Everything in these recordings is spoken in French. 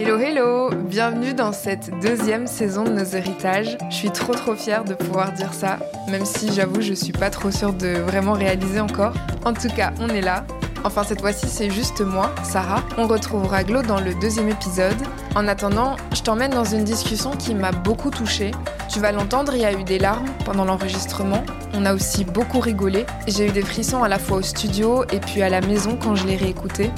Hello hello, bienvenue dans cette deuxième saison de nos héritages. Je suis trop trop fière de pouvoir dire ça, même si j'avoue je suis pas trop sûre de vraiment réaliser encore. En tout cas, on est là. Enfin cette fois-ci c'est juste moi, Sarah. On retrouvera Glo dans le deuxième épisode. En attendant, je t'emmène dans une discussion qui m'a beaucoup touchée. Tu vas l'entendre, il y a eu des larmes pendant l'enregistrement. On a aussi beaucoup rigolé. J'ai eu des frissons à la fois au studio et puis à la maison quand je l'ai réécouté.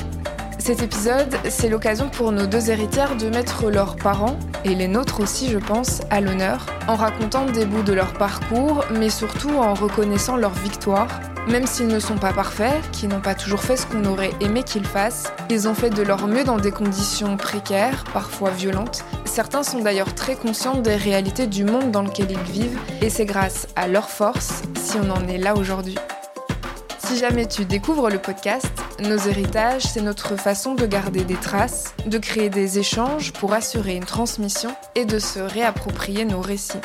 Cet épisode, c'est l'occasion pour nos deux héritières de mettre leurs parents, et les nôtres aussi je pense, à l'honneur, en racontant des bouts de leur parcours, mais surtout en reconnaissant leur victoire. Même s'ils ne sont pas parfaits, qui n'ont pas toujours fait ce qu'on aurait aimé qu'ils fassent, ils ont fait de leur mieux dans des conditions précaires, parfois violentes. Certains sont d'ailleurs très conscients des réalités du monde dans lequel ils vivent, et c'est grâce à leur force si on en est là aujourd'hui. Si jamais tu découvres le podcast, nos héritages, c'est notre façon de garder des traces, de créer des échanges pour assurer une transmission et de se réapproprier nos récits.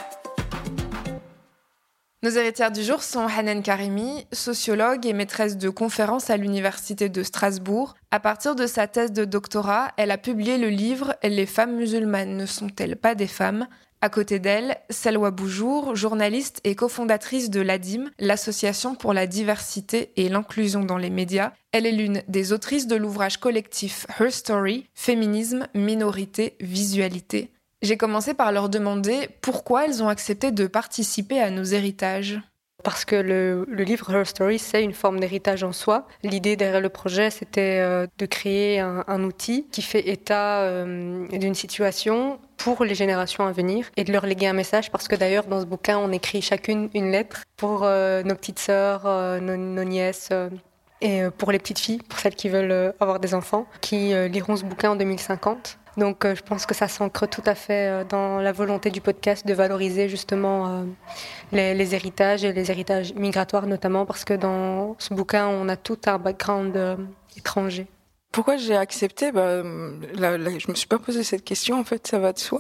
Nos héritières du jour sont Hanan Karimi, sociologue et maîtresse de conférences à l'Université de Strasbourg. À partir de sa thèse de doctorat, elle a publié le livre Les femmes musulmanes ne sont-elles pas des femmes? À côté d'elle, Selwa Boujour, journaliste et cofondatrice de l'ADIM, l'Association pour la diversité et l'inclusion dans les médias. Elle est l'une des autrices de l'ouvrage collectif Her Story, Féminisme, Minorité, Visualité. J'ai commencé par leur demander pourquoi elles ont accepté de participer à nos héritages parce que le, livre Her Story, c'est une forme d'héritage en soi. L'idée derrière le projet, c'était euh, de créer un, outil qui fait état euh, d'une situation pour les générations à venir et de leur léguer un message parce que d'ailleurs dans ce bouquin on écrit chacune une lettre pour euh, nos petites sœurs, nos, nos, nièces et pour les petites filles, pour celles qui veulent avoir des enfants, qui liront ce bouquin en 2050. Donc euh, je pense que ça s'ancre tout à fait euh, dans la volonté du podcast de valoriser justement euh, les, héritages et les héritages migratoires notamment parce que dans ce bouquin on a tout un background étranger. Pourquoi j'ai accepté? Bah, Je me suis pas posé cette question en fait, ça va de soi.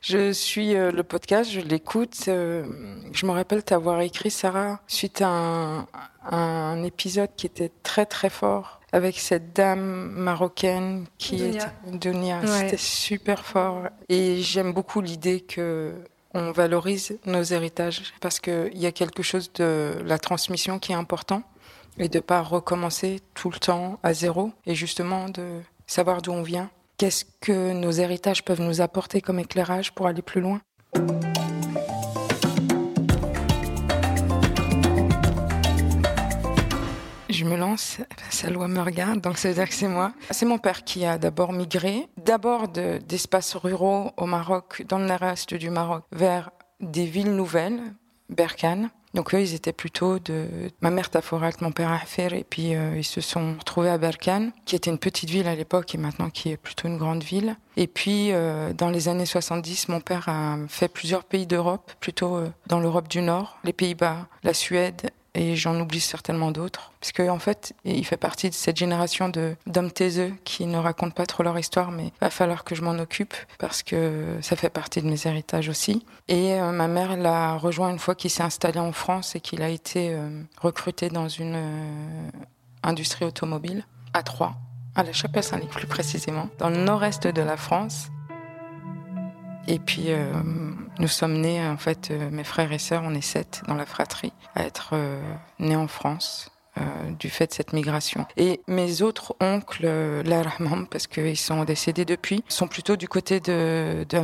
Je suis le podcast, je l'écoute. je me rappelle t'avoir écrit Sarah suite à un épisode qui était très très fort avec cette dame marocaine qui est Dunia. C'était super fort. Et j'aime beaucoup l'idée que on valorise nos héritages parce qu'il y a quelque chose de la transmission qui est important et de pas recommencer tout le temps à zéro et justement de savoir d'où on vient. Qu'est-ce que nos héritages peuvent nous apporter comme éclairage pour aller plus loin? je me lance, sa loi me regarde, donc ça veut dire que c'est moi. C'est mon père qui a d'abord migré, d'abord d'espaces ruraux au Maroc, dans le nord-est du Maroc, vers des villes nouvelles, Berkane. Donc eux, ils étaient plutôt de... Ma mère Taforat, mon père Afer, et puis euh, ils se sont retrouvés à Berkane, qui était une petite ville à l'époque et maintenant qui est plutôt une grande ville. Et puis euh, dans les années 70, mon père a fait plusieurs pays d'Europe, plutôt euh, dans l'Europe du Nord, les Pays-Bas, la Suède et j'en oublie certainement d'autres. Parce qu'en en fait, il fait partie de cette génération d'hommes taiseux qui ne racontent pas trop leur histoire, mais va falloir que je m'en occupe parce que ça fait partie de mes héritages aussi. Et euh, ma mère l'a rejoint une fois qu'il s'est installé en France et qu'il a été euh, recruté dans une euh, industrie automobile à Troyes, à la Chapelle-Saint-Luc plus précisément, dans le nord-est de la France. Et puis, nous sommes nés, en fait, euh, mes frères et sœurs, on est sept dans la fratrie, à être euh, nés en France. du fait de cette migration. Et mes autres oncles, parce qu'ils sont décédés depuis, sont plutôt du côté de, de.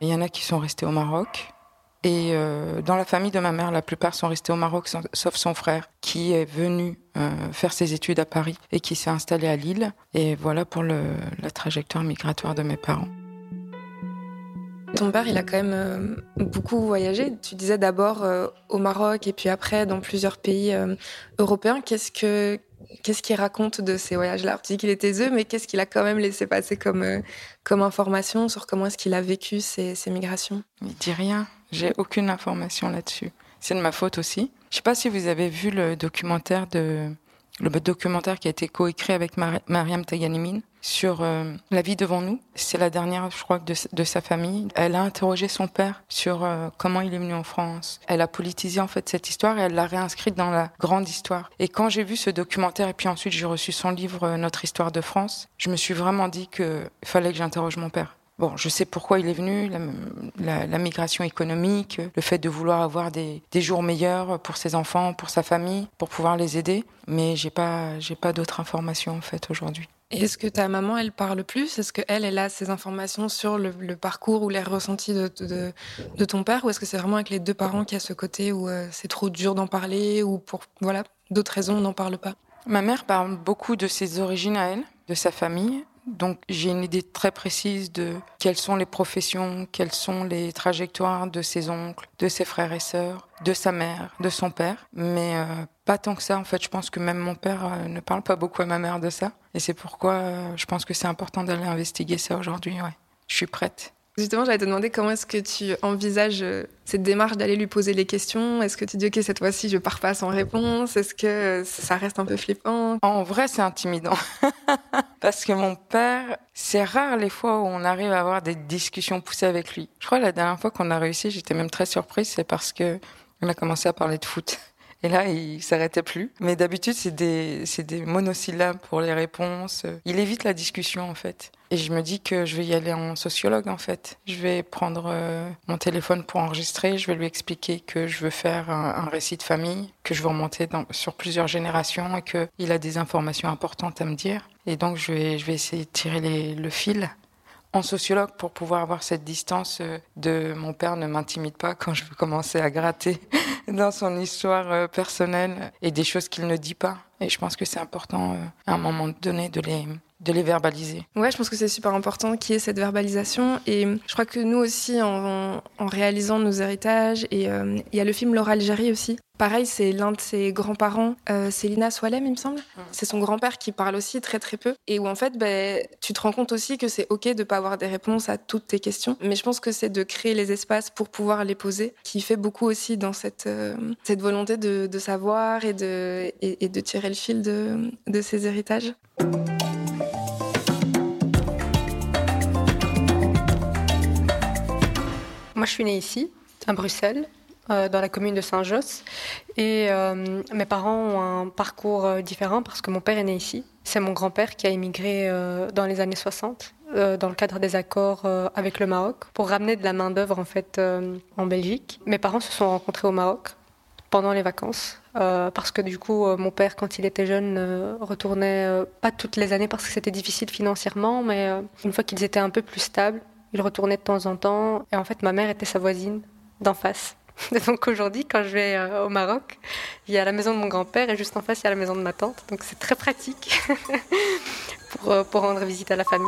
Il y en a qui sont restés au Maroc. Et dans la famille de ma mère, la plupart sont restés au Maroc, sauf son frère, qui est venu faire ses études à Paris et qui s'est installé à Lille. Et voilà pour la trajectoire migratoire de mes parents. Ton père, il a quand même euh, beaucoup voyagé. Tu disais d'abord euh, au Maroc et puis après dans plusieurs pays euh, européens. Qu'est-ce que qu'est-ce qu'il raconte de ces voyages-là? Tu dis qu'il était eux, mais qu'est-ce qu'il a quand même laissé passer comme comme information sur comment est-ce qu'il a vécu ces, ces migrations? Il dit rien. J'ai aucune information là-dessus. C'est de ma faute aussi. Je sais pas si vous avez vu le documentaire de le documentaire qui a été coécrit avec Mariam Taganimin sur euh, La vie devant nous. C'est la dernière, je crois, de, sa famille. Elle a interrogé son père sur euh, comment il est venu en France. Elle a politisé en fait cette histoire et elle l'a réinscrite dans la grande histoire. Et quand j'ai vu ce documentaire et puis ensuite j'ai reçu son livre euh, Notre histoire de France, je me suis vraiment dit qu'il fallait que j'interroge mon père. Bon, je sais pourquoi il est venu, la, migration économique, le fait de vouloir avoir des, des, jours meilleurs pour ses enfants, pour sa famille, pour pouvoir les aider, mais j'ai pas, j'ai pas d'autres informations en fait aujourd'hui. Est-ce que ta maman, elle parle plus? Est-ce qu'elle, elle a ces informations sur le, parcours ou les ressentis de, de, de ton père? Ou est-ce que c'est vraiment avec les deux parents qu'il y a ce côté où euh, c'est trop dur d'en parler ou pour voilà d'autres raisons, on n'en parle pas? Ma mère parle beaucoup de ses origines à elle, de sa famille. Donc j'ai une idée très précise de quelles sont les professions, quelles sont les trajectoires de ses oncles, de ses frères et sœurs, de sa mère, de son père. Mais euh, pas tant que ça. En fait, je pense que même mon père euh, ne parle pas beaucoup à ma mère de ça. Et c'est pourquoi euh, je pense que c'est important d'aller investiguer ça aujourd'hui. Je suis prête. Justement, j'allais te demander comment est-ce que tu envisages euh, cette démarche d'aller lui poser les questions? Est-ce que tu dis, OK, cette fois-ci, je pars pas sans réponse? Est-ce que ça reste un peu flippant? En vrai, c'est intimidant. Parce que mon père, c'est rare les fois où on arrive à avoir des discussions poussées avec lui. Je crois que la dernière fois qu'on a réussi, j'étais même très surprise, c'est parce que on a commencé à parler de foot. Et là, il s'arrêtait plus. Mais d'habitude, c'est des, monosyllabes pour les réponses. Il évite la discussion, en fait. Et je me dis que je vais y aller en sociologue, en fait. Je vais prendre euh, mon téléphone pour enregistrer. Je vais lui expliquer que je veux faire un, récit de famille, que je veux remonter sur plusieurs générations et qu'il a des informations importantes à me dire. Et donc, je vais, essayer de tirer le fil en sociologue pour pouvoir avoir cette distance de mon père ne m'intimide pas quand je veux commencer à gratter dans son histoire personnelle et des choses qu'il ne dit pas. Et je pense que c'est important à un moment donné de les de les verbaliser. Ouais, je pense que c'est super important qu'il y ait cette verbalisation. Et je crois que nous aussi, en, en réalisant nos héritages, et euh, il y a le film Laura Algérie aussi. Pareil, c'est l'un de ses grands-parents, euh, c'est Lina Swalem, il me semble. Mmh. C'est son grand-père qui parle aussi très très peu. Et où en fait, ben, tu te rends compte aussi que c'est OK de pas avoir des réponses à toutes tes questions. Mais je pense que c'est de créer les espaces pour pouvoir les poser, qui fait beaucoup aussi dans cette, euh, cette volonté de, de, savoir et de, et, et, de tirer le fil de, de ses héritages. Moi, je suis née ici, à Bruxelles, euh, dans la commune de Saint-Josse. Et euh, mes parents ont un parcours euh, différent parce que mon père est né ici. C'est mon grand-père qui a euh, dans les années 60 euh, dans le cadre des accords avec le Maroc pour ramener de la main-d'œuvre en fait en Belgique. Mes parents se sont rencontrés au Maroc pendant les vacances. Parce que du coup, mon père, quand il était jeune, retournait pas toutes les années parce que c'était difficile financièrement, mais une fois qu'ils étaient un peu plus stables, il retournait de temps en temps. Et en fait, ma mère était sa voisine d'en face. Donc aujourd'hui, quand je vais euh, au Maroc, il y a la maison de mon grand-père et juste en face, il y a la maison de ma tante. Donc c'est très pratique pour, euh, pour rendre visite à la famille.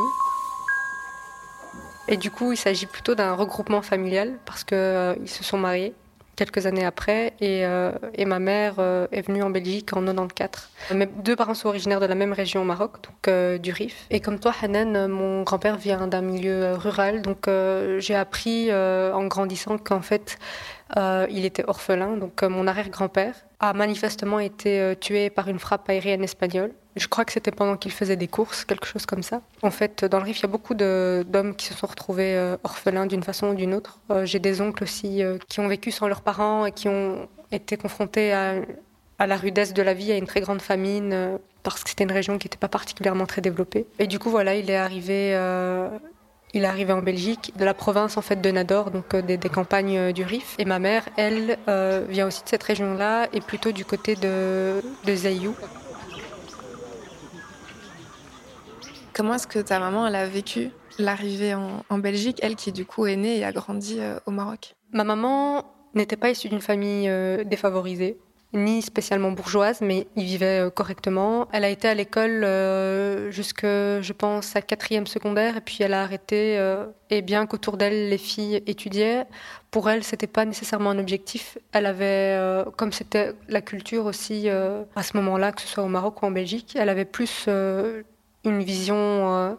Et du coup, il s'agit plutôt d'un regroupement familial parce qu'ils euh, se sont mariés quelques années après et, euh, et ma mère euh, est venue en Belgique en 94. Mes deux parents sont originaires de la même région au Maroc, donc euh, du Rif. Et comme toi, Hanan, mon grand-père vient d'un milieu rural, donc j'ai appris en grandissant qu'en fait, il était orphelin, donc mon arrière-grand-père a manifestement été tué par une frappe aérienne espagnole. Je crois que c'était pendant qu'il faisait des courses, quelque chose comme ça. En fait, dans le Rif, il y a beaucoup d'hommes qui se sont retrouvés euh, orphelins d'une façon ou d'une autre. Euh, J'ai des oncles aussi euh, qui ont vécu sans leurs parents et qui ont été confrontés à, à la rudesse de la vie, à une très grande famine, euh, parce que c'était une région qui n'était pas particulièrement très développée. Et du coup, voilà, il est arrivé... Euh, il est arrivé en Belgique, de la province en fait de Nador, donc euh, des, des, campagnes du Rif. Et ma mère, elle, vient aussi de cette région-là, et plutôt du côté de, de Zayou. Comment est-ce que ta maman elle a vécu l'arrivée en, en, Belgique, elle qui du coup est née et a grandi euh, au Maroc? Ma maman n'était pas issue d'une famille euh, défavorisée, ni spécialement bourgeoise, mais y vivait euh, correctement. Elle a été à l'école euh, jusque, je pense, à quatrième secondaire, et puis elle a arrêté. Euh, et bien qu'autour d'elle, les filles étudiaient, pour elle, c'était pas nécessairement un objectif. Elle avait, comme c'était la culture aussi à ce moment-là, que ce soit au Maroc ou en Belgique, elle avait plus une vision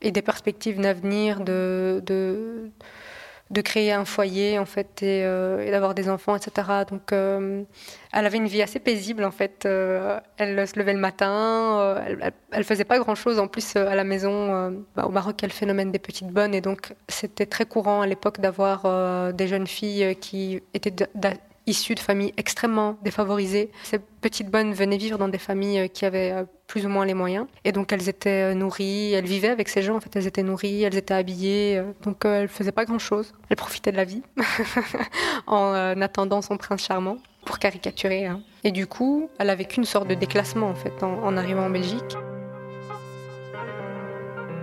et des perspectives d'avenir, de, de, créer un foyer en fait et d'avoir des enfants, etc. Donc elle avait une vie assez paisible en fait. elle se levait le matin, elle, elle, faisait pas grand chose en plus à la maison. Bah, au Maroc, il y a le phénomène des petites bonnes et donc c'était très courant à l'époque d'avoir des jeunes filles qui étaient issues de familles extrêmement défavorisées. Ces petites bonnes venaient vivre dans des familles euh, qui avaient euh, plus ou moins les moyens. Et donc elles étaient euh, nourries, elles vivaient avec ces gens, en fait, elles étaient nourries, elles étaient habillées. Donc elles faisaient pas grand-chose. Elles profitaient de la vie en attendant son prince charmant, pour caricaturer. Hein. Et du coup, elle avait qu'une sorte de déclassement, en fait, en arrivant en Belgique.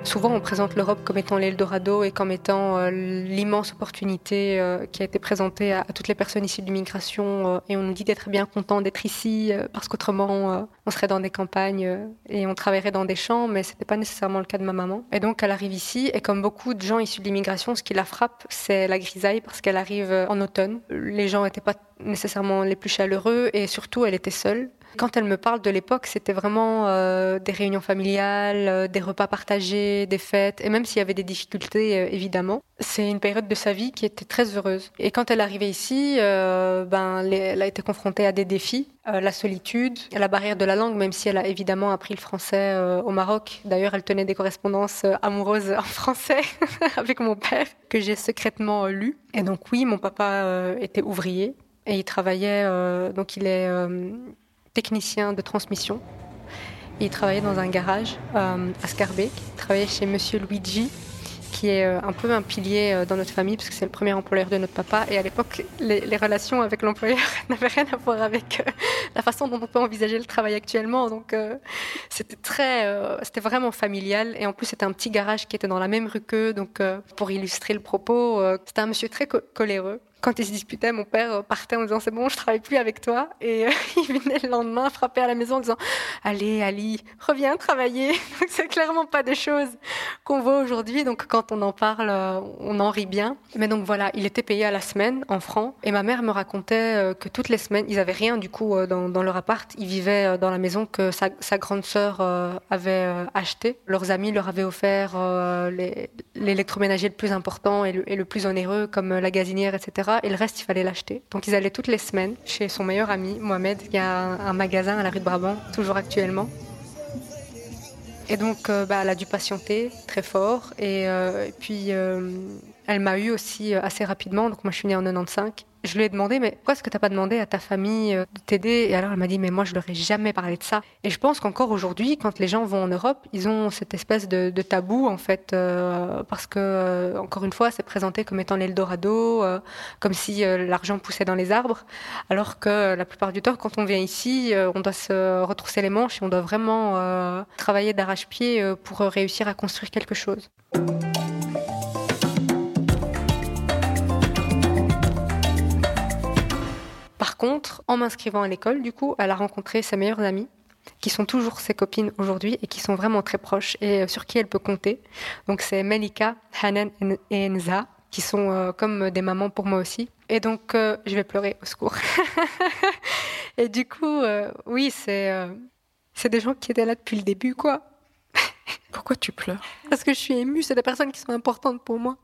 Souvent, on présente l'Europe comme étant l'Eldorado et comme étant euh, l'immense opportunité euh, qui a été présentée à, toutes les personnes issues de l'immigration. Euh, et on nous dit d'être bien content d'être ici parce qu'autrement, on serait dans des campagnes et on travaillerait dans des champs, mais ce n'était pas nécessairement le cas de ma maman. Et donc, elle arrive ici et comme beaucoup de gens issus de l'immigration, ce qui la frappe, c'est la grisaille parce qu'elle arrive en automne. Les gens n'étaient pas nécessairement les plus chaleureux et surtout, elle était seule. Quand elle me parle de l'époque, c'était vraiment euh, des réunions familiales, euh, des repas partagés, des fêtes, et même s'il y avait des difficultés, euh, évidemment, c'est une période de sa vie qui était très heureuse. Et quand elle est arrivée ici, ben, elle a été confrontée à des défis, la solitude, la barrière de la langue, même si elle a évidemment appris le français au Maroc. D'ailleurs, elle tenait des correspondances amoureuses en français avec mon père, que j'ai secrètement lu. Et donc oui, mon papa était ouvrier et il travaillait, donc il est technicien de transmission. Il travaillait dans un garage euh, à Scarbeck. Il travaillait chez Monsieur Luigi, qui est euh, un peu un pilier euh, dans notre famille, parce que c'est le premier employeur de notre papa. Et à l'époque, les, relations avec l'employeur n'avaient rien à voir avec la façon dont on peut envisager le travail actuellement. Donc, c'était très, c'était vraiment familial. Et en plus, c'était un petit garage qui était dans la même rue qu'eux. Donc, pour illustrer le propos, c'était un monsieur très coléreux quand ils se disputaient, mon père euh, partait en disant c'est bon, je travaille plus avec toi. Et euh, il venait le lendemain frapper à la maison en disant allez Ali, reviens travailler. c'est clairement pas des choses qu'on voit aujourd'hui. Donc quand on en parle, euh, on en rit bien. Mais donc voilà, il était payé à la semaine en francs. Et ma mère me racontait que toutes les semaines, ils avaient rien du coup dans, leur appart. Ils vivaient dans la maison que sa, grande sœur avait acheté. Leurs amis leur avaient offert l'électroménager le plus important et le plus onéreux comme la gazinière, etc et le reste, il fallait l'acheter. Donc ils allaient toutes les semaines chez son meilleur ami, Mohamed, qui a un, magasin à la rue de Brabant, toujours actuellement. Et donc, euh, bah, elle a dû patienter très fort. Et, euh, puis, euh, elle m'a eu aussi assez rapidement. Donc, moi, je suis née en 95 je lui ai demandé, mais pourquoi est-ce que tu n'as pas demandé à ta famille euh, de t'aider? Et alors elle m'a dit, mais moi je leur ai jamais parlé de ça. Et je pense qu'encore aujourd'hui, quand les gens vont en Europe, ils ont cette espèce de, tabou en fait, euh, parce que euh, encore une fois, c'est présenté comme étant l'Eldorado, comme si l'argent poussait dans les arbres, alors que la plupart du temps, quand on vient ici, on doit se retrousser les manches et on doit vraiment travailler d'arrache-pied pour réussir à construire quelque chose. Par contre, en m'inscrivant à l'école, du coup, elle a rencontré ses meilleures amies qui sont toujours ses copines aujourd'hui et qui sont vraiment très proches et euh, sur qui elle peut compter. Donc c'est Melika, Hanan et Enza qui sont euh, comme des mamans pour moi aussi. Et donc euh, je vais pleurer au secours. et du coup, oui, c'est c'est des gens qui étaient là depuis le début, quoi. Pourquoi tu pleures? Parce que je suis émue, c'est des personnes qui sont importantes pour moi.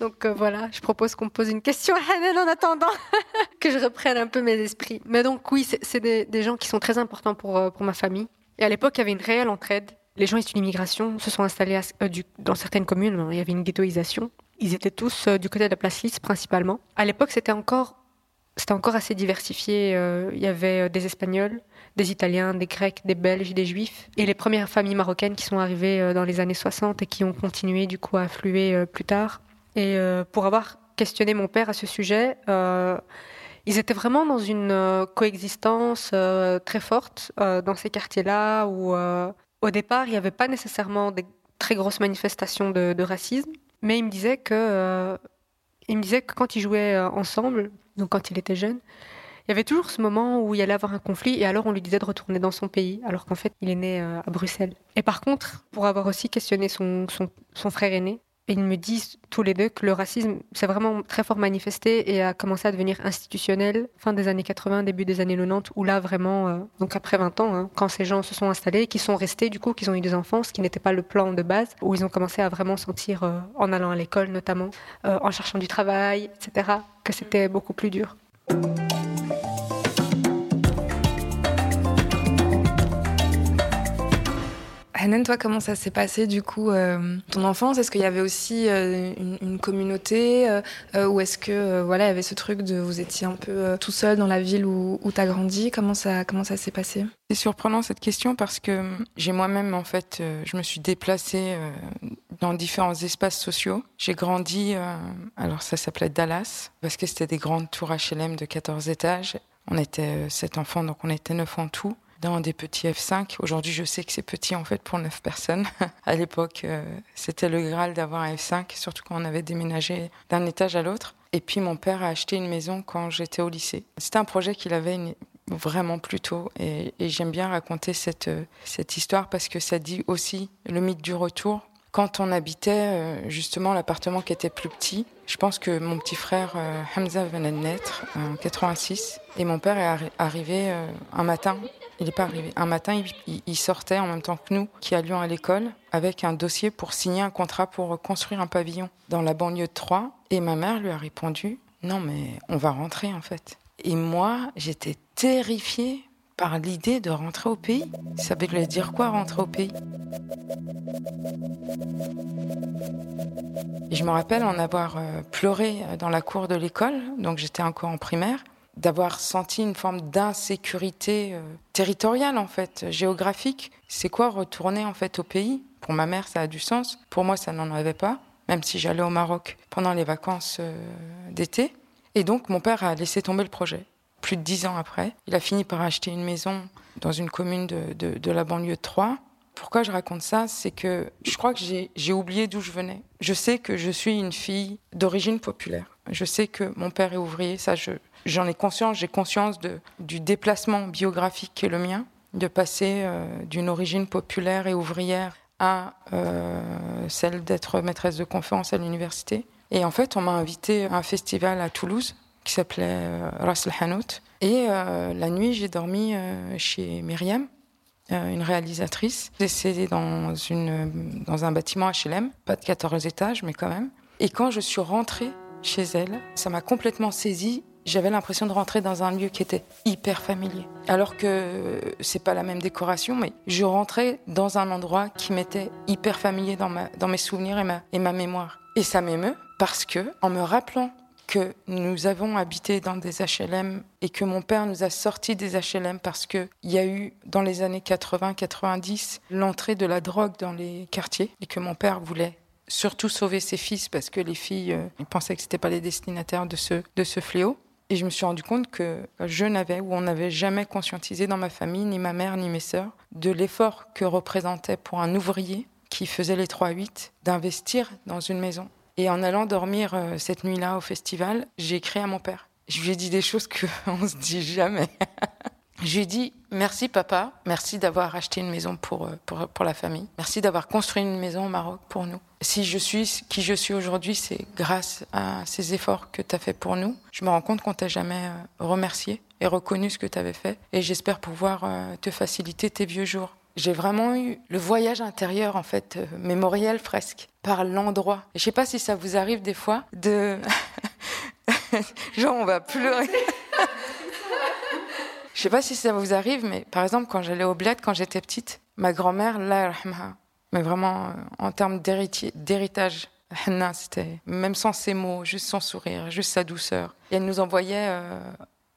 Donc euh, voilà, je propose qu'on pose une question à Hanen en attendant que je reprenne un peu mes esprits. Mais donc oui, c'est des, gens qui sont très importants pour, euh, pour ma famille. Et à l'époque, il y avait une réelle entraide. Les gens issus de l'immigration se sont installés euh, dans certaines communes. Hein. Il y avait une ghettoisation. Ils étaient tous du côté de la place Lys principalement. À l'époque, c'était encore, c'était encore assez diversifié. il y avait des Espagnols, des Italiens, des Grecs, des Belges, des Juifs, et les premières familles marocaines qui sont arrivées dans les années 60 et qui ont continué du coup à affluer plus tard. Et euh, pour avoir questionné mon père à ce sujet, euh, ils étaient vraiment dans une euh, coexistence très forte dans ces quartiers-là où, au départ, il n'y avait pas nécessairement des très grosses manifestations de, racisme, mais il me disait que, il me disait que quand ils jouaient ensemble, donc quand il était jeune, il y avait toujours ce moment où il allait avoir un conflit et alors on lui disait de retourner dans son pays, alors qu'en fait il est né à Bruxelles. Et par contre, pour avoir aussi questionné son, frère aîné, ils me disent tous les deux que le racisme s'est vraiment très fort manifesté et a commencé à devenir institutionnel fin des années 80, début des années 90, où là vraiment, euh, donc après 20 ans, hein, quand ces gens se sont installés, qui sont restés du coup, qu'ils ont eu des enfants, ce qui n'était pas le plan de base, où ils ont commencé à vraiment sentir, euh, en allant à l'école notamment, euh, en cherchant du travail, etc., que c'était beaucoup plus dur. Hanan, toi, comment ça s'est passé du coup euh, ton enfance? Est-ce qu'il y avait aussi euh, une, communauté euh, ou est-ce que voilà, il y avait ce truc de vous étiez un peu tout seul dans la ville où, où tu as grandi? Comment ça comment ça s'est passé? C'est surprenant cette question parce que j'ai moi-même en fait, je me suis déplacée dans différents espaces sociaux. J'ai grandi, alors ça s'appelait Dallas parce que c'était des grandes tours HLM de 14 étages. On était sept enfants, donc on était neuf en tout dans des petits F5. Aujourd'hui, je sais que c'est petit en fait pour 9 personnes. à l'époque, euh, c'était le Graal d'avoir un F5, surtout quand on avait déménagé d'un étage à l'autre. Et puis mon père a acheté une maison quand j'étais au lycée. C'était un projet qu'il avait vraiment plus tôt et, j'aime bien raconter cette histoire parce que ça dit aussi le mythe du retour. Quand on habitait euh, justement l'appartement qui était plus petit, je pense que mon petit frère euh, Hamza venait de naître en 86 et mon père est arrivé un matin il n'est pas arrivé. Un matin, il, sortait en même temps que nous, qui allions à l'école, avec un dossier pour signer un contrat pour construire un pavillon dans la banlieue de Troyes. Et ma mère lui a répondu Non, mais on va rentrer en fait. Et moi, j'étais terrifiée par l'idée de rentrer au pays. Ça voulait dire quoi rentrer au pays? Et je me rappelle en avoir euh, pleuré dans la cour de l'école, donc j'étais encore en primaire d'avoir senti une forme d'insécurité euh, territoriale en fait, géographique. C'est quoi retourner en fait au pays? Pour ma mère, ça a du sens. Pour moi, ça n'en avait pas, même si j'allais au Maroc pendant les vacances euh, d'été. Et donc, mon père a laissé tomber le projet. Plus de dix ans après, il a fini par acheter une maison dans une commune de, de la banlieue de Troyes. Pourquoi je raconte ça? C'est que je crois que j'ai oublié d'où je venais. Je sais que je suis une fille d'origine populaire. Je sais que mon père est ouvrier, ça je, j'en ai conscience, j'ai conscience de, du déplacement biographique qui est le mien, de passer euh, d'une origine populaire et ouvrière à euh, celle d'être maîtresse de conférence à l'université. Et en fait, on m'a invité à un festival à Toulouse qui s'appelait euh, Ras el Hanout. Et la nuit, j'ai dormi chez Myriam, une réalisatrice, décédée dans, dans un bâtiment HLM, pas de 14 étages, mais quand même. Et quand je suis rentrée chez elle, ça m'a complètement saisie j'avais l'impression de rentrer dans un lieu qui était hyper familier. Alors que c'est pas la même décoration, mais je rentrais dans un endroit qui m'était hyper familier dans, ma, dans mes souvenirs et ma, et ma mémoire. Et ça m'émeut parce que, en me rappelant que nous avons habité dans des HLM et que mon père nous a sortis des HLM parce qu'il y a eu, dans les années 80-90, l'entrée de la drogue dans les quartiers et que mon père voulait surtout sauver ses fils parce que les filles, euh, pensaient que c'était pas les destinataires de ce, de ce fléau. Et je me suis rendu compte que je n'avais ou on n'avait jamais conscientisé dans ma famille, ni ma mère, ni mes sœurs, de l'effort que représentait pour un ouvrier qui faisait les 3-8 d'investir dans une maison. Et en allant dormir euh, cette nuit-là au festival, j'ai écrit à mon père. Je lui ai dit des choses qu'on ne se dit jamais. je lui ai dit merci papa, merci d'avoir acheté une maison pour, euh, pour, pour la famille, merci d'avoir construit une maison au Maroc pour nous si je suis qui je suis aujourd'hui, c'est grâce à ces efforts que tu as fait pour nous. Je me rends compte qu'on t'a jamais euh, remercié et reconnu ce que tu avais fait. Et j'espère pouvoir te faciliter tes vieux jours. J'ai vraiment eu le voyage intérieur, en fait, euh, mémoriel presque, par l'endroit. Je sais pas si ça vous arrive des fois de. Genre, on va pleurer. Je sais pas si ça vous arrive, mais par exemple, quand j'allais au bled, quand j'étais petite, ma grand-mère, la mais vraiment, euh, en termes d'héritage, c'était même sans ses mots, juste son sourire, juste sa douceur. Et elle nous envoyait euh,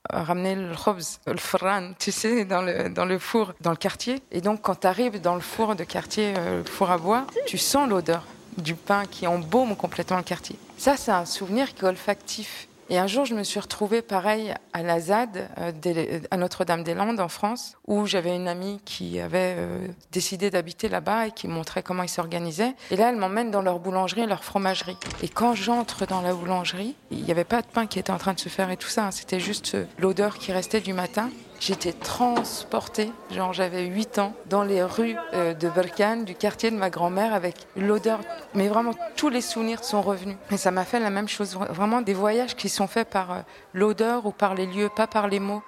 ramener le khobz, le fran, tu sais, dans le, dans le four, dans le quartier. Et donc, quand tu arrives dans le four de quartier, euh, le four à bois, tu sens l'odeur du pain qui embaume complètement le quartier. Ça, c'est un souvenir qui est olfactif. Et un jour, je me suis retrouvée pareil à la ZAD, euh, à Notre-Dame-des-Landes en France, où j'avais une amie qui avait euh, décidé d'habiter là-bas et qui montrait comment ils s'organisaient. Et là, elle m'emmène dans leur boulangerie et leur fromagerie. Et quand j'entre dans la boulangerie, il n'y avait pas de pain qui était en train de se faire et tout ça. Hein. C'était juste euh, l'odeur qui restait du matin. J'étais transportée, genre j'avais 8 ans, dans les rues euh, de Berkane, du quartier de ma grand-mère, avec l'odeur. Mais vraiment, tous les souvenirs sont revenus. Et ça m'a fait la même chose. Vraiment des voyages qui sont faits par euh, l'odeur ou par les lieux, pas par les mots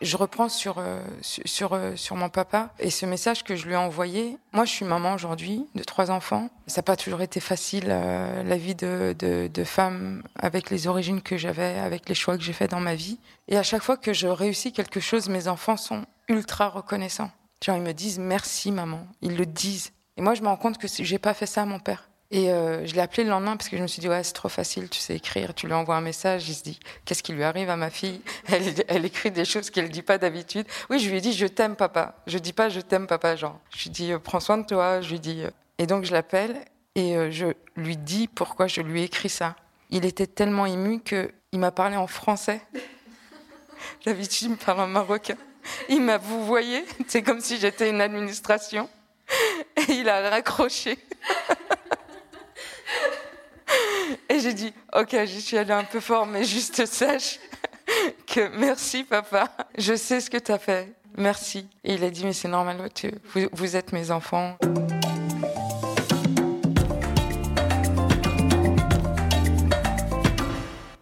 je reprends sur, euh, sur, euh, sur, mon papa et ce message que je lui ai envoyé. Moi, je suis maman aujourd'hui de trois enfants. Ça n'a pas toujours été facile, euh, la vie de, de, de, femme avec les origines que j'avais, avec les choix que j'ai faits dans ma vie. Et à chaque fois que je réussis quelque chose, mes enfants sont ultra reconnaissants. Genre, ils me disent merci, maman. Ils le disent. Et moi, je me rends compte que j'ai pas fait ça à mon père. Et euh, je l'ai appelé le lendemain parce que je me suis dit, ouais, c'est trop facile, tu sais écrire, tu lui envoies un message, il se dit, qu'est-ce qui lui arrive à ma fille? Elle, écrit des choses qu'elle ne dit pas d'habitude. Oui, je lui ai dit, je t'aime, papa. Je dis pas, je t'aime, papa, genre. Je lui dis, euh, prends soin de toi. Je lui dis. Euh. Et donc, je l'appelle et je lui dis pourquoi je lui ai écrit ça. Il était tellement ému qu'il m'a parlé en français. D'habitude, il me parle en marocain. Il m'a vous voyez, c'est comme si j'étais une administration. Et il a raccroché. Et j'ai dit, ok, j'y suis allée un peu fort, mais juste sache que merci papa, je sais ce que tu as fait, merci. Et il a dit, mais c'est normal, vous, êtes mes enfants.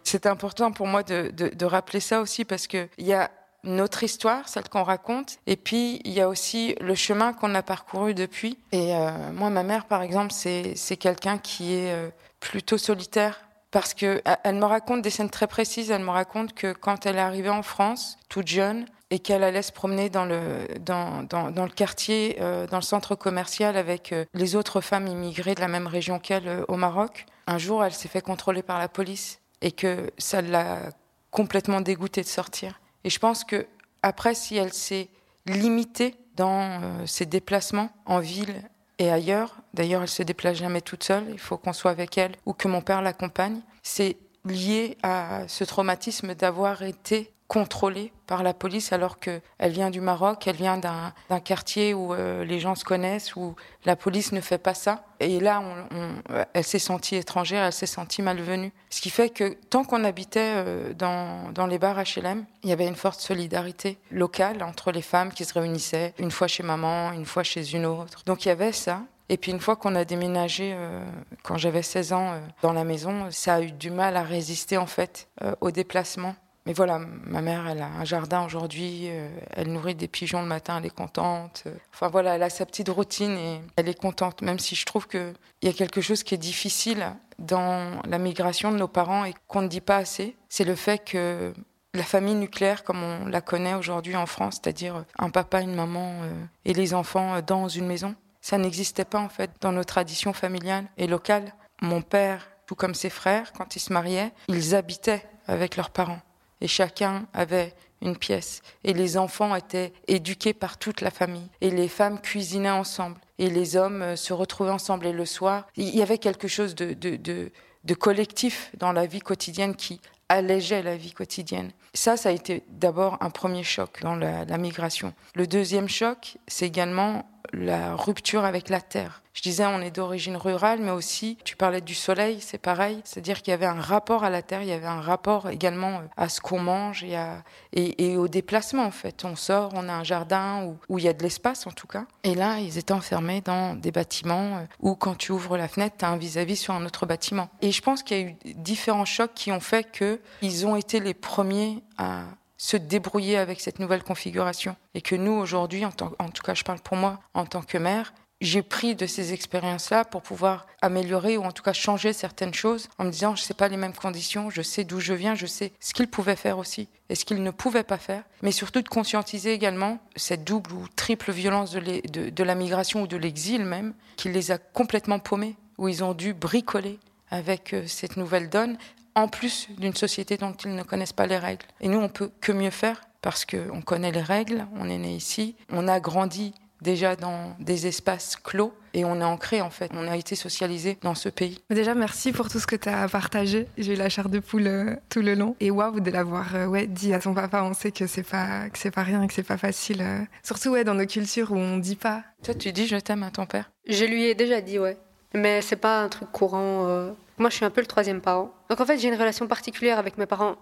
C'est important pour moi de, rappeler ça aussi parce qu'il y a notre histoire, celle qu'on raconte, et puis il y a aussi le chemin qu'on a parcouru depuis. Et euh, moi, ma mère, par exemple, c'est quelqu'un qui est euh, plutôt solitaire parce que elle me raconte des scènes très précises. Elle me raconte que quand elle est arrivée en France, toute jeune, et qu'elle allait se promener dans le, dans, dans, le quartier, euh, dans le centre commercial avec euh, les autres femmes immigrées de la même région qu'elle euh, au Maroc, un jour, elle s'est fait contrôler par la police et que ça l'a complètement dégoûtée de sortir. Et je pense que après, si elle s'est limitée dans ses déplacements en ville et ailleurs. D'ailleurs, elle se déplace jamais toute seule. Il faut qu'on soit avec elle ou que mon père l'accompagne. C'est lié à ce traumatisme d'avoir été contrôlée par la police alors qu'elle vient du Maroc, elle vient d'un quartier où euh, les gens se connaissent, où la police ne fait pas ça. Et là, elle s'est sentie étrangère, elle s'est sentie malvenue. Ce qui fait que tant qu'on habitait euh, dans, dans, les bars HLM, il y avait une forte solidarité locale entre les femmes qui se réunissaient, une fois chez maman, une fois chez une autre. Donc il y avait ça. Et puis une fois qu'on a déménagé, euh, quand j'avais 16 ans, dans la maison, ça a eu du mal à résister en fait au déplacement mais voilà, ma mère, elle a un jardin aujourd'hui, euh, elle nourrit des pigeons le matin, elle est contente. Enfin voilà, elle a sa petite routine et elle est contente, même si je trouve qu'il y a quelque chose qui est difficile dans la migration de nos parents et qu'on ne dit pas assez. C'est le fait que la famille nucléaire, comme on la connaît aujourd'hui en France, c'est-à-dire un papa, une maman euh, et les enfants dans une maison, ça n'existait pas en fait dans nos traditions familiales et locales. Mon père, tout comme ses frères, quand ils se mariaient, ils habitaient avec leurs parents et chacun avait une pièce. Et les enfants étaient éduqués par toute la famille. Et les femmes cuisinaient ensemble. Et les hommes euh, se retrouvaient ensemble. Et le soir, il y avait quelque chose de, de, de, collectif dans la vie quotidienne qui allégeait la vie quotidienne. Ça, ça a été d'abord un premier choc dans la, la migration. Le deuxième choc, c'est également la rupture avec la terre. Je disais, on est d'origine rurale, mais aussi, tu parlais du soleil, c'est pareil. C'est-à-dire qu'il y avait un rapport à la terre, il y avait un rapport également euh, à ce qu'on mange et, au déplacement, en fait. On sort, on a un jardin où, il y a de l'espace, en tout cas. Et là, ils étaient enfermés dans des bâtiments euh, où, quand tu ouvres la fenêtre, tu as un vis-à-vis sur un autre bâtiment. Et je pense qu'il y a eu différents chocs qui ont fait qu'ils ont été les premiers à se débrouiller avec cette nouvelle configuration. Et que nous, aujourd'hui, en, tout cas je parle pour moi, en tant que mère, j'ai pris de ces expériences-là pour pouvoir améliorer ou en tout cas changer certaines choses en me disant, je ne sais pas les mêmes conditions, je sais d'où je viens, je sais ce qu'ils pouvaient faire aussi et ce qu'ils ne pouvaient pas faire, mais surtout de conscientiser également cette double ou triple violence de, de, de la migration ou de l'exil même, qui les a complètement paumés, où ils ont dû bricoler avec euh, cette nouvelle donne, en plus d'une société dont ils ne connaissent pas les règles. Et nous, on peut que mieux faire parce qu'on connaît les règles, on est né ici, on a grandi déjà dans des espaces clos et on est ancré en fait, on a été socialisé dans ce pays. Déjà merci pour tout ce que tu as partagé. J'ai eu la chair de poule euh, tout le long et waouh de l'avoir euh, ouais, dit à son papa, on sait que c'est pas que c'est pas rien, que c'est pas facile euh. surtout ouais dans nos cultures où on dit pas. Toi tu dis je t'aime à ton père? Je lui ai déjà dit ouais. Mais c'est pas un truc courant moi je suis un peu le troisième parent. Donc en fait j'ai une relation particulière avec mes parents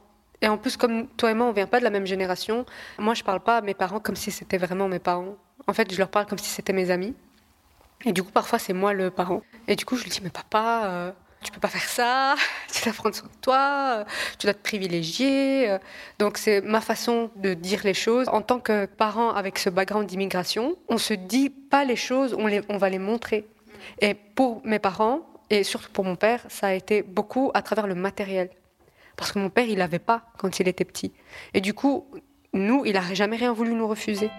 Et en plus, comme toi et moi, on vient pas de la même génération, moi, je parle pas à mes parents comme si c'était vraiment mes parents. En fait, je leur parle comme si c'était mes amis. Et du coup, parfois, c'est moi le parent. Et du coup, je lui dis, mais papa, euh, tu peux pas faire ça, tu dois prendre soin de toi, euh, tu dois te privilégier. euh. Donc, c'est ma façon de dire les choses. En tant que parent avec ce background d'immigration, on se dit pas les choses, on va les montrer. Et pour mes parents, et surtout pour mon père, ça a été beaucoup à travers le matériel. Parce que mon père, il n'avait pas quand il était petit. Et du coup, nous, il n'a jamais rien voulu nous refuser.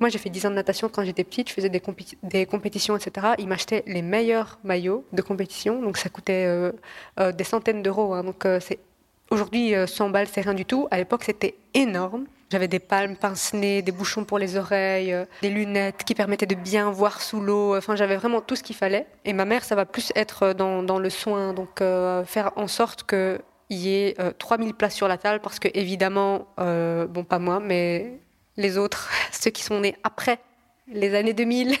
Moi, j'ai fait 10 ans de natation quand j'étais petite, je faisais des, compéti- des compétitions, etc. Il m'achetait les meilleurs maillots de compétition, donc ça coûtait euh, euh, des centaines d'euros. hein. donc euh, aujourd'hui euh, 100 balles, c'est rien du tout. À l'époque, c'était énorme. J'avais des palmes pince-nez, des bouchons pour les oreilles, euh, des lunettes qui permettaient de bien voir sous l'eau. Enfin, j'avais vraiment tout ce qu'il fallait. Et ma mère, ça va plus être dans, dans le soin, donc euh, faire en sorte que il y ait euh, 3000 places sur la table parce que évidemment, euh, bon pas moi, mais les autres, ceux qui sont nés après les années 2000, ils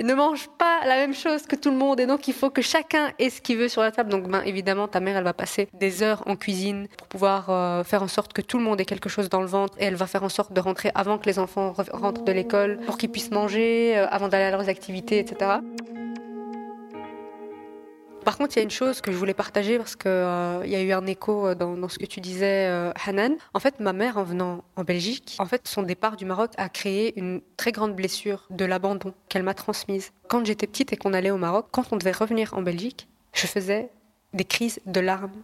ne mangent pas la même chose que tout le monde et donc il faut que chacun ait ce qu'il veut sur la table. Donc ben, évidemment, ta mère, elle va passer des heures en cuisine pour pouvoir euh, faire en sorte que tout le monde ait quelque chose dans le ventre et elle va faire en sorte de rentrer avant que les enfants re- rentrent de l'école pour qu'ils puissent manger, euh, avant d'aller à leurs activités, etc. Par contre, il y a une chose que je voulais partager parce qu'il y a eu un écho euh, dans, dans ce que tu disais, euh, Hanan. En fait, ma mère, en venant en Belgique, en fait, son départ du Maroc a créé une très grande blessure de l'abandon qu'elle m'a transmise. Quand j'étais petite et qu'on allait au Maroc, quand on devait revenir en Belgique, je faisais des crises de larmes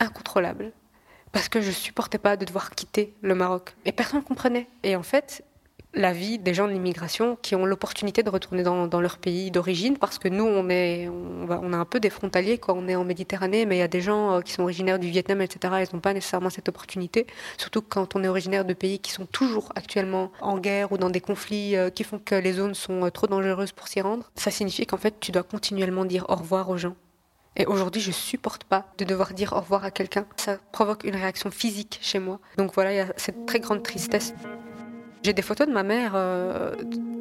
incontrôlables parce que je supportais pas de devoir quitter le Maroc. Et personne ne comprenait. Et en fait, la vie des gens de l'immigration qui ont l'opportunité de retourner dans, leur pays d'origine parce que nous on est on, a un peu des frontaliers quand on est en Méditerranée mais il y a des gens euh, qui sont originaires du Vietnam etc ils n'ont pas nécessairement cette opportunité surtout quand on est originaire de pays qui sont toujours actuellement en guerre ou dans des conflits euh, qui font que les zones sont euh, trop dangereuses pour s'y rendre ça signifie qu'en fait tu dois continuellement dire au revoir aux gens et aujourd'hui, je supporte pas de devoir dire au revoir à quelqu'un. Ça provoque une réaction physique chez moi. Donc voilà, il y a cette très grande tristesse. J'ai des photos de ma mère euh,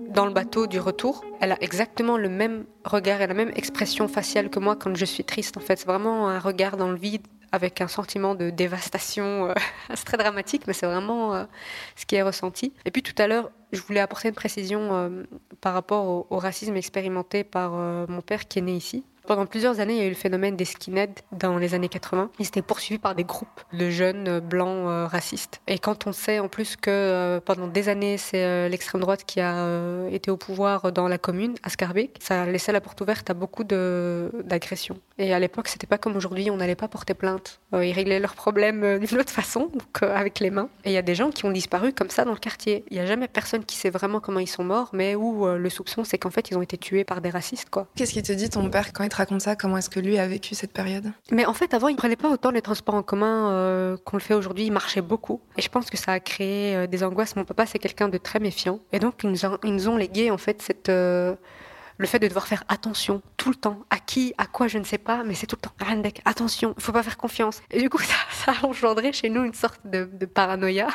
dans le bateau du retour. Elle a exactement le même regard et la même expression faciale que moi quand je suis triste. En fait, c'est vraiment un regard dans le vide avec un sentiment de dévastation. euh, c'est très dramatique, mais c'est vraiment euh, ce qui est ressenti. Et puis tout à l'heure, je voulais apporter une précision par rapport au, racisme expérimenté par mon père qui est né ici. Pendant plusieurs années, il y a eu le phénomène des skinheads dans les années 80. Ils étaient poursuivis par des groupes de jeunes euh, blancs euh, racistes. Et quand on sait en plus que euh, pendant des années, c'est l'extrême droite qui a été au pouvoir dans la commune, à Scarbeck, ça laissait la porte ouverte à beaucoup d'agressions. Et à l'époque, c'était pas comme aujourd'hui, on n'allait pas porter plainte. Euh, ils réglaient leurs problèmes euh, d'une autre façon, donc euh, avec les mains. Et il y a des gens qui ont disparu comme ça dans le quartier. Il n'y a jamais personne qui sait vraiment comment ils sont morts, mais où euh, le soupçon, c'est qu'en fait, ils ont été tués par des racistes, quoi. Qu'est-ce qu'il te dit ton père quand il te raconte ça Comment est-ce que lui a vécu cette période? Mais en fait, avant, ils prenaient pas autant les transports en commun qu'on le fait aujourd'hui. Ils marchaient beaucoup. Et je pense que ça a créé des angoisses. Mon papa, c'est quelqu'un de très méfiant. Et donc, ils nous, ont- ils nous ont légué, en fait, cette, le fait de devoir faire attention tout le temps. À qui, à quoi, je ne sais pas, mais c'est tout le temps. Attention, il faut pas faire confiance. Et du coup, ça, ça a engendré chez nous une sorte de, de paranoïa.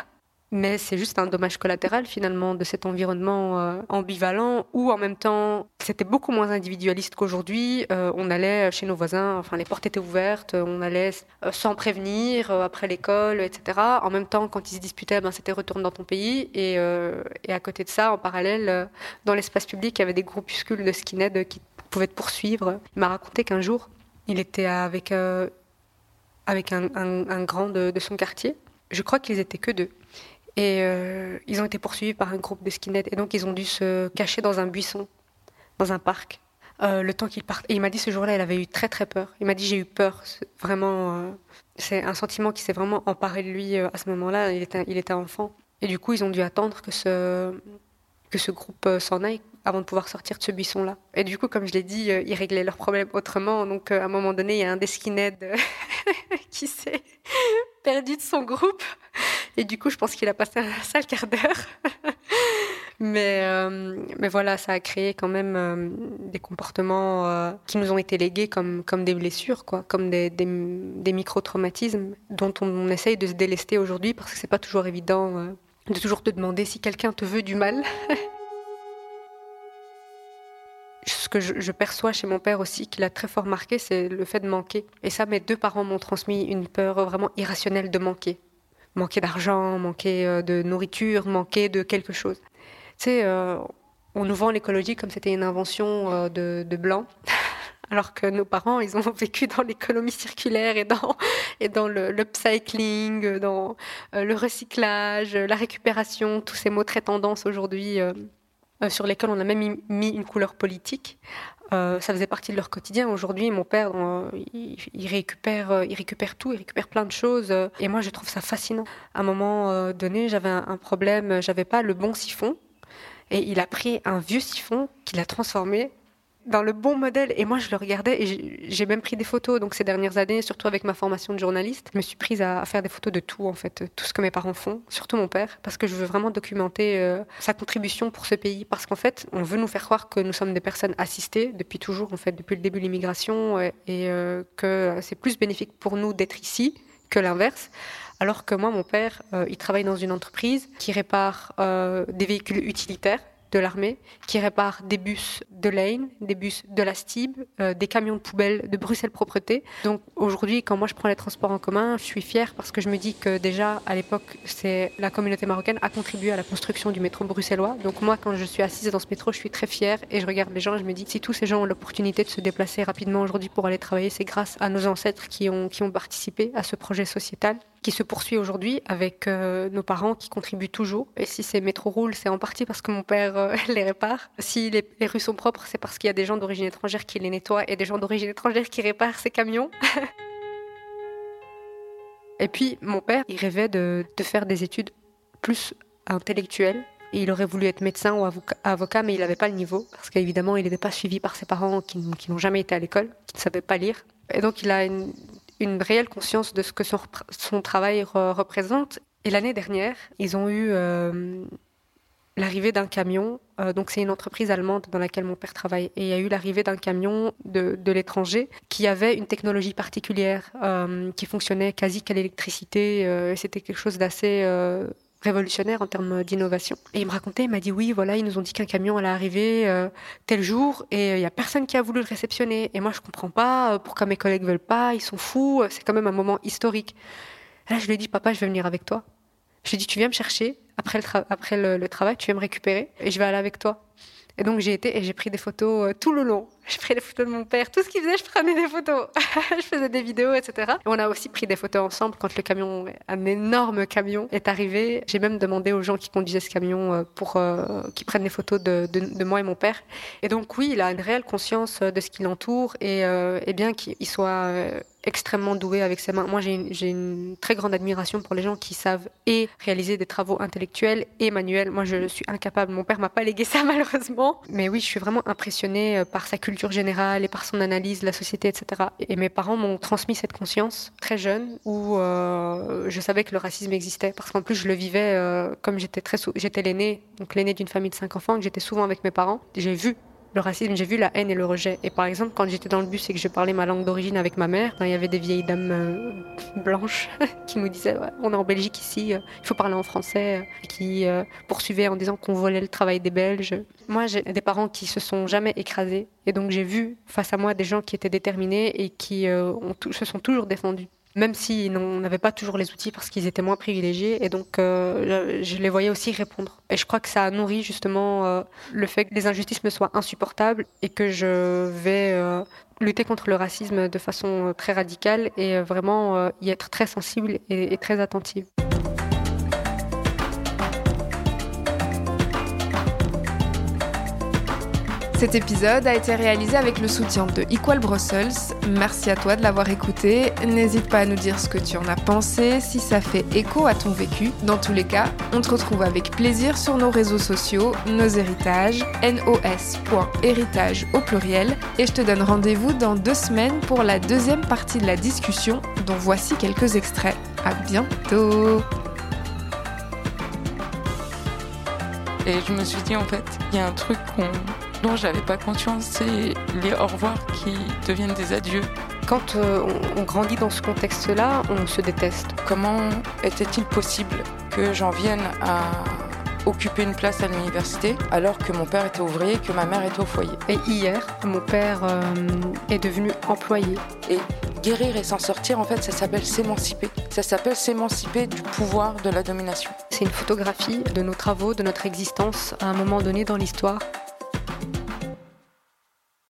Mais c'est juste un dommage collatéral finalement de cet environnement euh, ambivalent où en même temps c'était beaucoup moins individualiste qu'aujourd'hui. Euh, on allait chez nos voisins, enfin les portes étaient ouvertes, on allait euh, sans prévenir euh, après l'école, etc. En même temps, quand ils se disputaient, ben, c'était retourne dans ton pays. Et, euh, à côté de ça, en parallèle, euh, dans l'espace public, il y avait des groupuscules de skinheads qui pouvaient te poursuivre. Il m'a raconté qu'un jour, il était avec, euh, avec un grand de, de son quartier. Je crois qu'ils étaient que deux. Et euh, ils ont été poursuivis par un groupe de skinheads. Et donc, ils ont dû se cacher dans un buisson, dans un parc, euh, le temps qu'ils partent. Et il m'a dit ce jour-là, il avait eu très, très peur. Il m'a dit, j'ai eu peur. Vraiment, euh, c'est un sentiment qui s'est vraiment emparé de lui euh, à ce moment-là. Il était, il était enfant. Et du coup, ils ont dû attendre que ce, que ce groupe euh, s'en aille avant de pouvoir sortir de ce buisson-là. Et du coup, comme je l'ai dit, euh, ils réglaient leurs problèmes autrement. Donc, euh, à un moment donné, il y a un des skinheads euh, qui s'est perdu de son groupe. Et du coup, je pense qu'il a passé un sale quart d'heure. mais, mais voilà, ça a créé quand même des comportements qui nous ont été légués comme, comme des blessures, quoi, comme des, des, des micro-traumatismes dont on, on essaye de se délester aujourd'hui parce que c'est pas toujours évident de toujours te demander si quelqu'un te veut du mal. Que je, perçois chez mon père aussi, qu'il a très fort marqué, c'est le fait de manquer. Et ça, mes deux parents m'ont transmis une peur vraiment irrationnelle de manquer. Manquer d'argent, manquer euh, de nourriture, manquer de quelque chose. Tu sais, euh, on nous vend l'écologie comme c'était une invention euh, de, blancs. alors que nos parents, ils ont vécu dans l'économie circulaire et dans, et dans l'upcycling, dans le recyclage, la récupération, tous ces mots très tendance aujourd'hui sur lesquels on a même mis une couleur politique. Euh, ça faisait partie de leur quotidien. Aujourd'hui, mon père, euh, il, récupère, il récupère tout, il récupère plein de choses. et moi, je trouve ça fascinant. À un moment donné, j'avais un, un problème, j'avais pas le bon siphon. Et il a pris un vieux siphon qu'il a transformé dans le bon modèle. Et moi, je le regardais et j'ai même pris des photos. Donc, ces dernières années, surtout avec ma formation de journaliste, je me suis prise à, faire des photos de tout, en fait, tout ce que mes parents font, surtout mon père, parce que je veux vraiment documenter euh, sa contribution pour ce pays. Parce qu'en fait, on veut nous faire croire que nous sommes des personnes assistées depuis toujours, en fait, depuis le début de l'immigration, et, euh, que c'est plus bénéfique pour nous d'être ici que l'inverse. Alors que moi, mon père, euh, il travaille dans une entreprise qui répare des véhicules utilitaires de l'armée qui répare des bus de Lane, des bus de la STIB, euh, des camions de poubelle de Bruxelles Propreté. Donc aujourd'hui, quand moi je prends les transports en commun, je suis fière parce que je me dis que déjà à l'époque, c'est la communauté marocaine a contribué à la construction du métro bruxellois. Donc moi, quand je suis assise dans ce métro, je suis très fière et je regarde les gens et je me dis si tous ces gens ont l'opportunité de se déplacer rapidement aujourd'hui pour aller travailler, c'est grâce à nos ancêtres qui ont, qui ont participé à ce projet sociétal qui se poursuit aujourd'hui avec euh, nos parents qui contribuent toujours. Et si ces métros roulent, c'est en partie parce que mon père euh, les répare. Si les, rues sont propres, c'est parce qu'il y a des gens d'origine étrangère qui les nettoient et des gens d'origine étrangère qui réparent ces camions. et puis, mon père, il rêvait de, de faire des études plus intellectuelles il aurait voulu être médecin ou avocat, mais il n'avait pas le niveau, parce qu'évidemment, il n'était pas suivi par ses parents qui n'ont jamais été à l'école, qui ne savaient pas lire. Et donc, il a une, une réelle conscience de ce que son, travail représente. Et l'année dernière, ils ont eu euh, l'arrivée d'un camion. Euh, donc c'est une entreprise allemande dans laquelle mon père travaille. Et il y a eu l'arrivée d'un camion de, de l'étranger qui avait une technologie particulière euh, qui fonctionnait quasi qu'à l'électricité. C'était quelque chose d'assez révolutionnaire en termes d'innovation. Et il me racontait, il m'a dit oui, voilà, ils nous ont dit qu'un camion allait arriver euh, tel jour et il euh, y a personne qui a voulu le réceptionner. Et moi, je comprends pas euh, pourquoi mes collègues veulent pas, ils sont fous, c'est quand même un moment historique. là, je lui ai dit, papa, je vais venir avec toi. Je lui ai dit, tu viens me chercher après le, après le travail, tu viens me récupérer et je vais aller avec toi. Et donc j'ai été et j'ai pris des photos tout le long je pris des photos de mon père. Tout ce qu'il faisait, je prenais des photos. je faisais des vidéos, etc. Et on a aussi pris des photos ensemble quand le camion, un énorme camion, est arrivé. J'ai même demandé aux gens qui conduisaient ce camion euh, pour euh, qu'ils prennent des photos de, de, moi et mon père. Et donc oui, il a une réelle conscience de ce qui l'entoure et, euh, et, bien qu'il soit euh, extrêmement doué avec ses mains. Moi, j'ai une, une, très grande admiration pour les gens qui savent et réaliser des travaux intellectuels et manuels. Moi, je suis incapable. Mon père m'a pas légué ça malheureusement. Mais oui, je suis vraiment impressionnée par sa culture culture générale et par son analyse la société, etc. Et mes parents m'ont transmis cette conscience très jeune où euh, je savais que le racisme existait parce qu'en plus je le vivais euh, comme j'étais très j'étais l'aîné, donc l'aîné d'une famille de cinq enfants, que j'étais souvent avec mes parents. J'ai vu le racisme, j'ai vu la haine et le rejet. Et par exemple, quand j'étais dans le bus et que je parlais ma langue d'origine avec ma mère, ben, il y avait des vieilles dames euh, blanches qui nous disaient on est en Belgique ici, euh, il faut parler en français, euh, qui poursuivaient en disant qu'on volait le travail des Belges. Moi, j'ai des parents qui se sont jamais écrasés. Et donc, j'ai vu face à moi des gens qui étaient déterminés et qui se sont toujours défendus même s'ils n'avaient pas toujours les outils parce qu'ils étaient moins privilégiés. Et donc, euh, je les voyais aussi répondre. Et je crois que ça a justement euh, le fait que les injustices me soient insupportables et que je vais euh, lutter contre le racisme de façon très radicale et vraiment y être très sensible et très attentive. Cet épisode a été réalisé avec le soutien de Equal Brussels. Merci à toi de l'avoir écouté. N'hésite pas à nous dire ce que tu en as pensé, si ça fait écho à ton vécu. Dans tous les cas, on te retrouve avec plaisir sur nos réseaux sociaux, nos héritages, nos.héritage au pluriel. Et je te donne rendez-vous dans deux semaines pour la deuxième partie de la discussion, dont voici quelques extraits. À bientôt! Et je me suis dit, en fait, il y a un truc qu'on dont j'avais pas conscience, c'est les au revoir qui deviennent des adieux. Quand euh, on, grandit dans ce contexte-là, on se déteste. Comment était-il possible que j'en vienne à occuper une place à l'université alors que mon père était ouvrier, que ma mère était au foyer? Et hier, mon père euh, est devenu employé. Et guérir et s'en sortir, en fait, ça s'appelle s'émanciper. Ça s'appelle s'émanciper du pouvoir de la domination. C'est une photographie de nos travaux, de notre existence à un moment donné dans l'histoire.